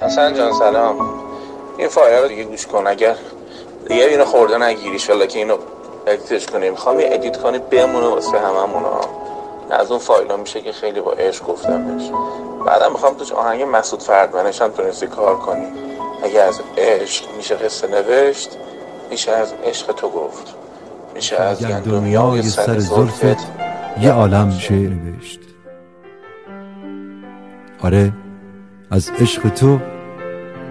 حسن جان سلام. این فایل رو دیگه گوش کن اگر دیگه اینو خورده نگیریش ولی که اینو edit ش کنیم. می‌خوام یه edit کنی بمونه واسه هممون از اون فایل ها میشه که خیلی با عشق گفتمش بعدم می‌خوام توش آهنگ مسعود فردمنش هم تونستی کار کنی. اگه از عشق میشه قصه نوشت میشه از عشق تو گفت. میشه از گندمیای سر زلفت یه عالم شعر نوشت. آره؟ از عشق تو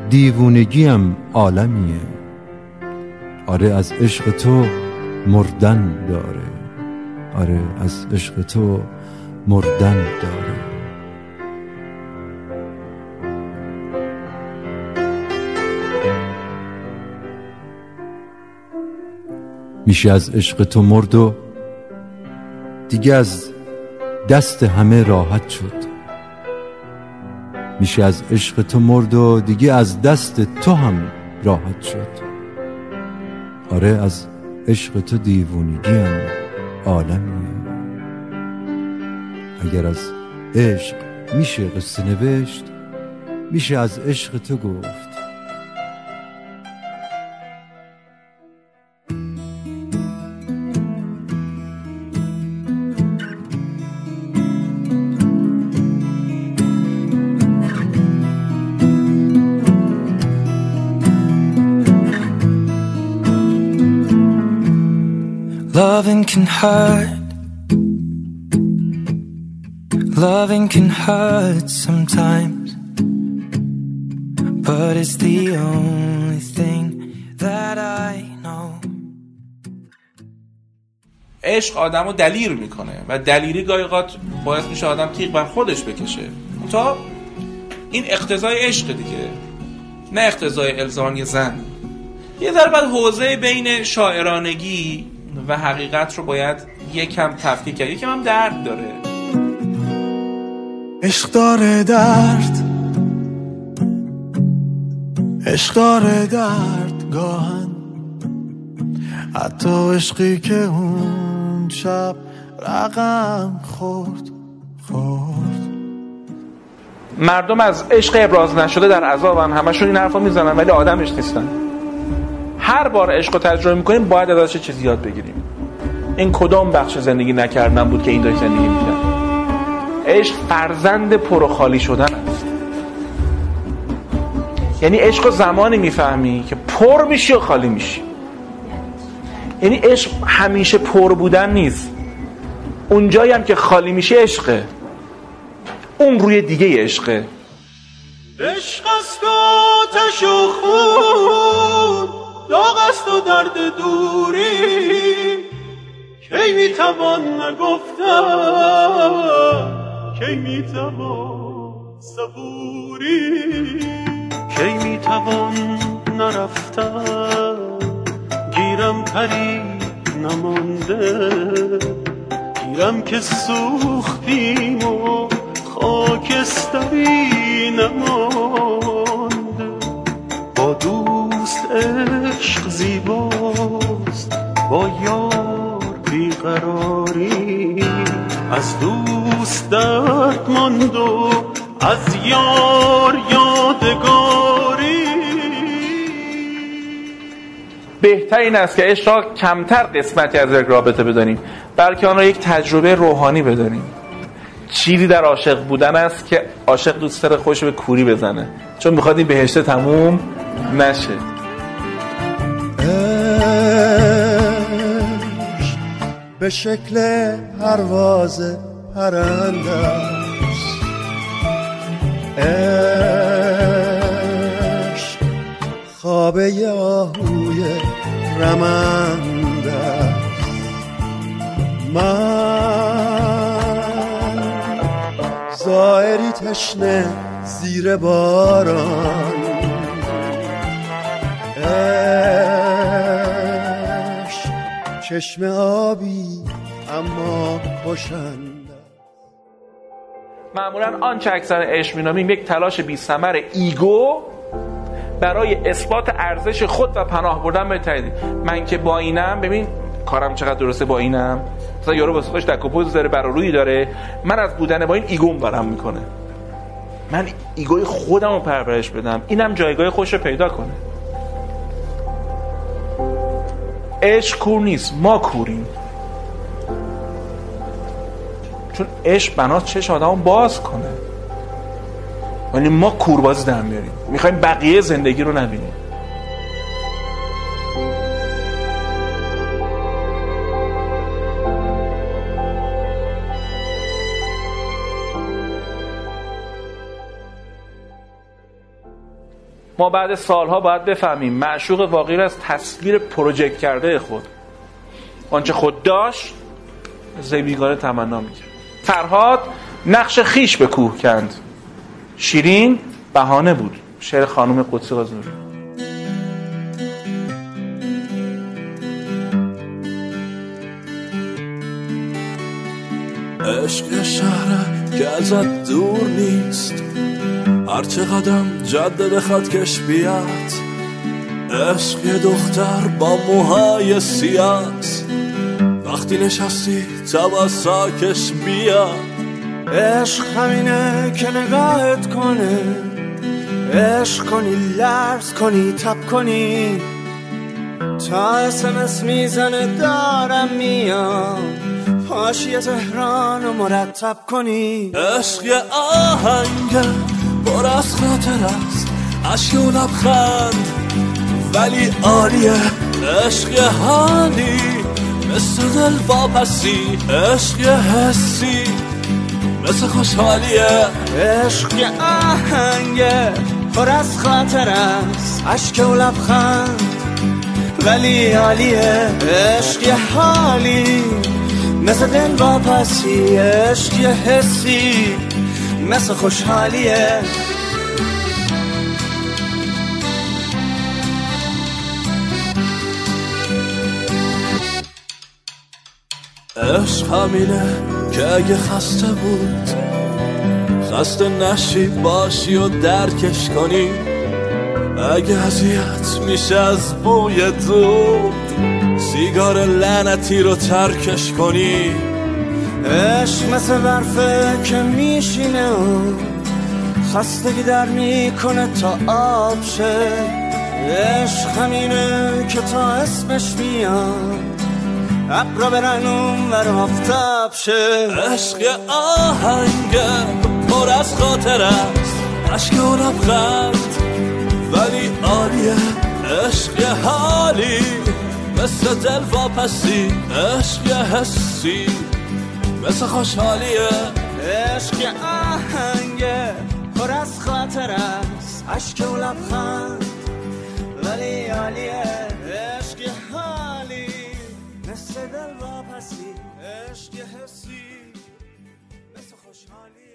دیوونگیم عالمیه. آره از عشق تو مردن داره. آره از عشق تو مردن داره. میشه از عشق تو مرد و دیگه از دست همه راحت شد. میشه از عشق تو مرد و دیگه از دست تو هم راحت شد. آره از عشق تو دیوونگی هم عالمیه. اگر از عشق میشه قصه نوشت میشه از عشق تو گفت. Loving can hurt. Loving can hurt sometimes. But it's the only thing that I know. عشق آدم رو دلیر می‌کنه و دلیری گاهی اوقات باعث میشه آدم تیغ بر خودش بکشه تا این اقتضای عشق دیگه نه اقتضای الزام زن یه در بعد حوزه بین شاعرانگی و حقیقت رو باید یکم تفکیک کرد. یکم هم درد داره. عشق داره درد. عشق داره درد گاهن. حتی عشقی که اون شب رقم خورد خورد. مردم از عشق ابراز نشده در عذابن. همشون این حرفا می‌زنن ولی آدمش نیستن. هر بار عشق رو تجربه می‌کنیم باید ازش چیزی یاد بگیریم. این کدام بخش زندگی نکردن بود که این داشت زندگی می‌کرد؟ عشق فرزند پر خالی شدن است. یعنی عشق رو زمانی می‌فهمی که پر میشی و خالی میشی. یعنی عشق همیشه پر بودن نیست. اونجایی هم که خالی میشه عشقه. اون روی دیگه عشقه. عشق است و داغ است و درد دوری. کی می‌توان نگفتم کی می‌توان صبوری؟ کی می‌توان نرفتم گیرم پری نمانده. گیرم که سوختیم و خاکستری نمانده. با دوست عشق زیباست با یار بیقراری. از دوست درد ماند و از یار یادگاری. بهتر این است که عشق را کمتر قسمتی از یک رابطه بدانیم بلکه آن را یک تجربه روحانی بدانیم. چیزی در عاشق بودن است که عاشق دوست داره خوش به کوری بزنه. چون می‌خواد این بهشته تموم نشه. به شکل پرواز پرنده است عشق خوابه آهوی رمنده من زائری تشنه زیر باران چشم آبی اما کشنده معمولا آنچه اکثر عشق مینامیم یک تلاش بی ثمر ایگو برای اثبات ارزش خود و پناه بردن به تایید من که با اینم ببین کارم چقدر درسته با اینم؟ مثلا یارو واسه خودش دک و پوز داره بر و روی داره. من از بودن با این ego م ورم می‌کنه. من ego ی خودم رو پرورش بدم. اینم جایگاه خودش رو پیدا کنه. عشق کور نیست. ما کوریم. چون عشق بناس چش آدم باز کنه. ولی ما کوربازی در میاریم. می‌خوایم بقیه زندگی رو نبینیم. ما بعد سالها باید بفهمیم معشوق واقعی از تصویر پروژکت کرده خود. آنچه خود داشت زیبیگاره تمنا می‌کرد. فرهاد نقش خیش به کوه کند. شیرین بهانه بود. شعر خانم قدسی قازنوری عشق شهره که ازت دور نیست. هرچه قدم جده بخواد کش بیاد عشق دختر با موهای سیاست وقتی نشستی تبا ساکش بیاد. عشق همینه که نگاهت کنه. عشق کنی لرز کنی تب کنی. تا اسمس می‌زنه دارم میام. پاشی تهران و مرتب کنی. عشق یه آهنگ پر از خاطر است. عشق و لبخند. ولی عالیه عشق حالی. مثل دل واپسی عشق حسی. مثل خوشحالیه عشق آهنگه پر از خاطر است. عشق و لبخند. ولی عالیه عشق حالی. مثل دل واپسی عشق حسی. مثل خوشحالیه. عشق همینه که اگه خسته بود خسته نشی باشی و درکش کنی. اگه اذیت میشه از بوی دود سیگار لعنتی رو ترکش کنی. عشق مثل برفه که میشینه و خستگی در می‌کنه تا آب شه. عشق همینه که تا اسمش میاد. ابرا برن اون ور آفتاب شه. عشق یه آهنگه پر از خاطر است. عشق و لبخند ولی عالیه. عشق حالی مثل دل واپسی عشق حسی. مثل خوشحالیه عشق آهنگه پر از خاطر است. عشق و لبخند ولی عالیه. عشق حالی مثل دل واپسی. عشق حسی مثل خوشحالی.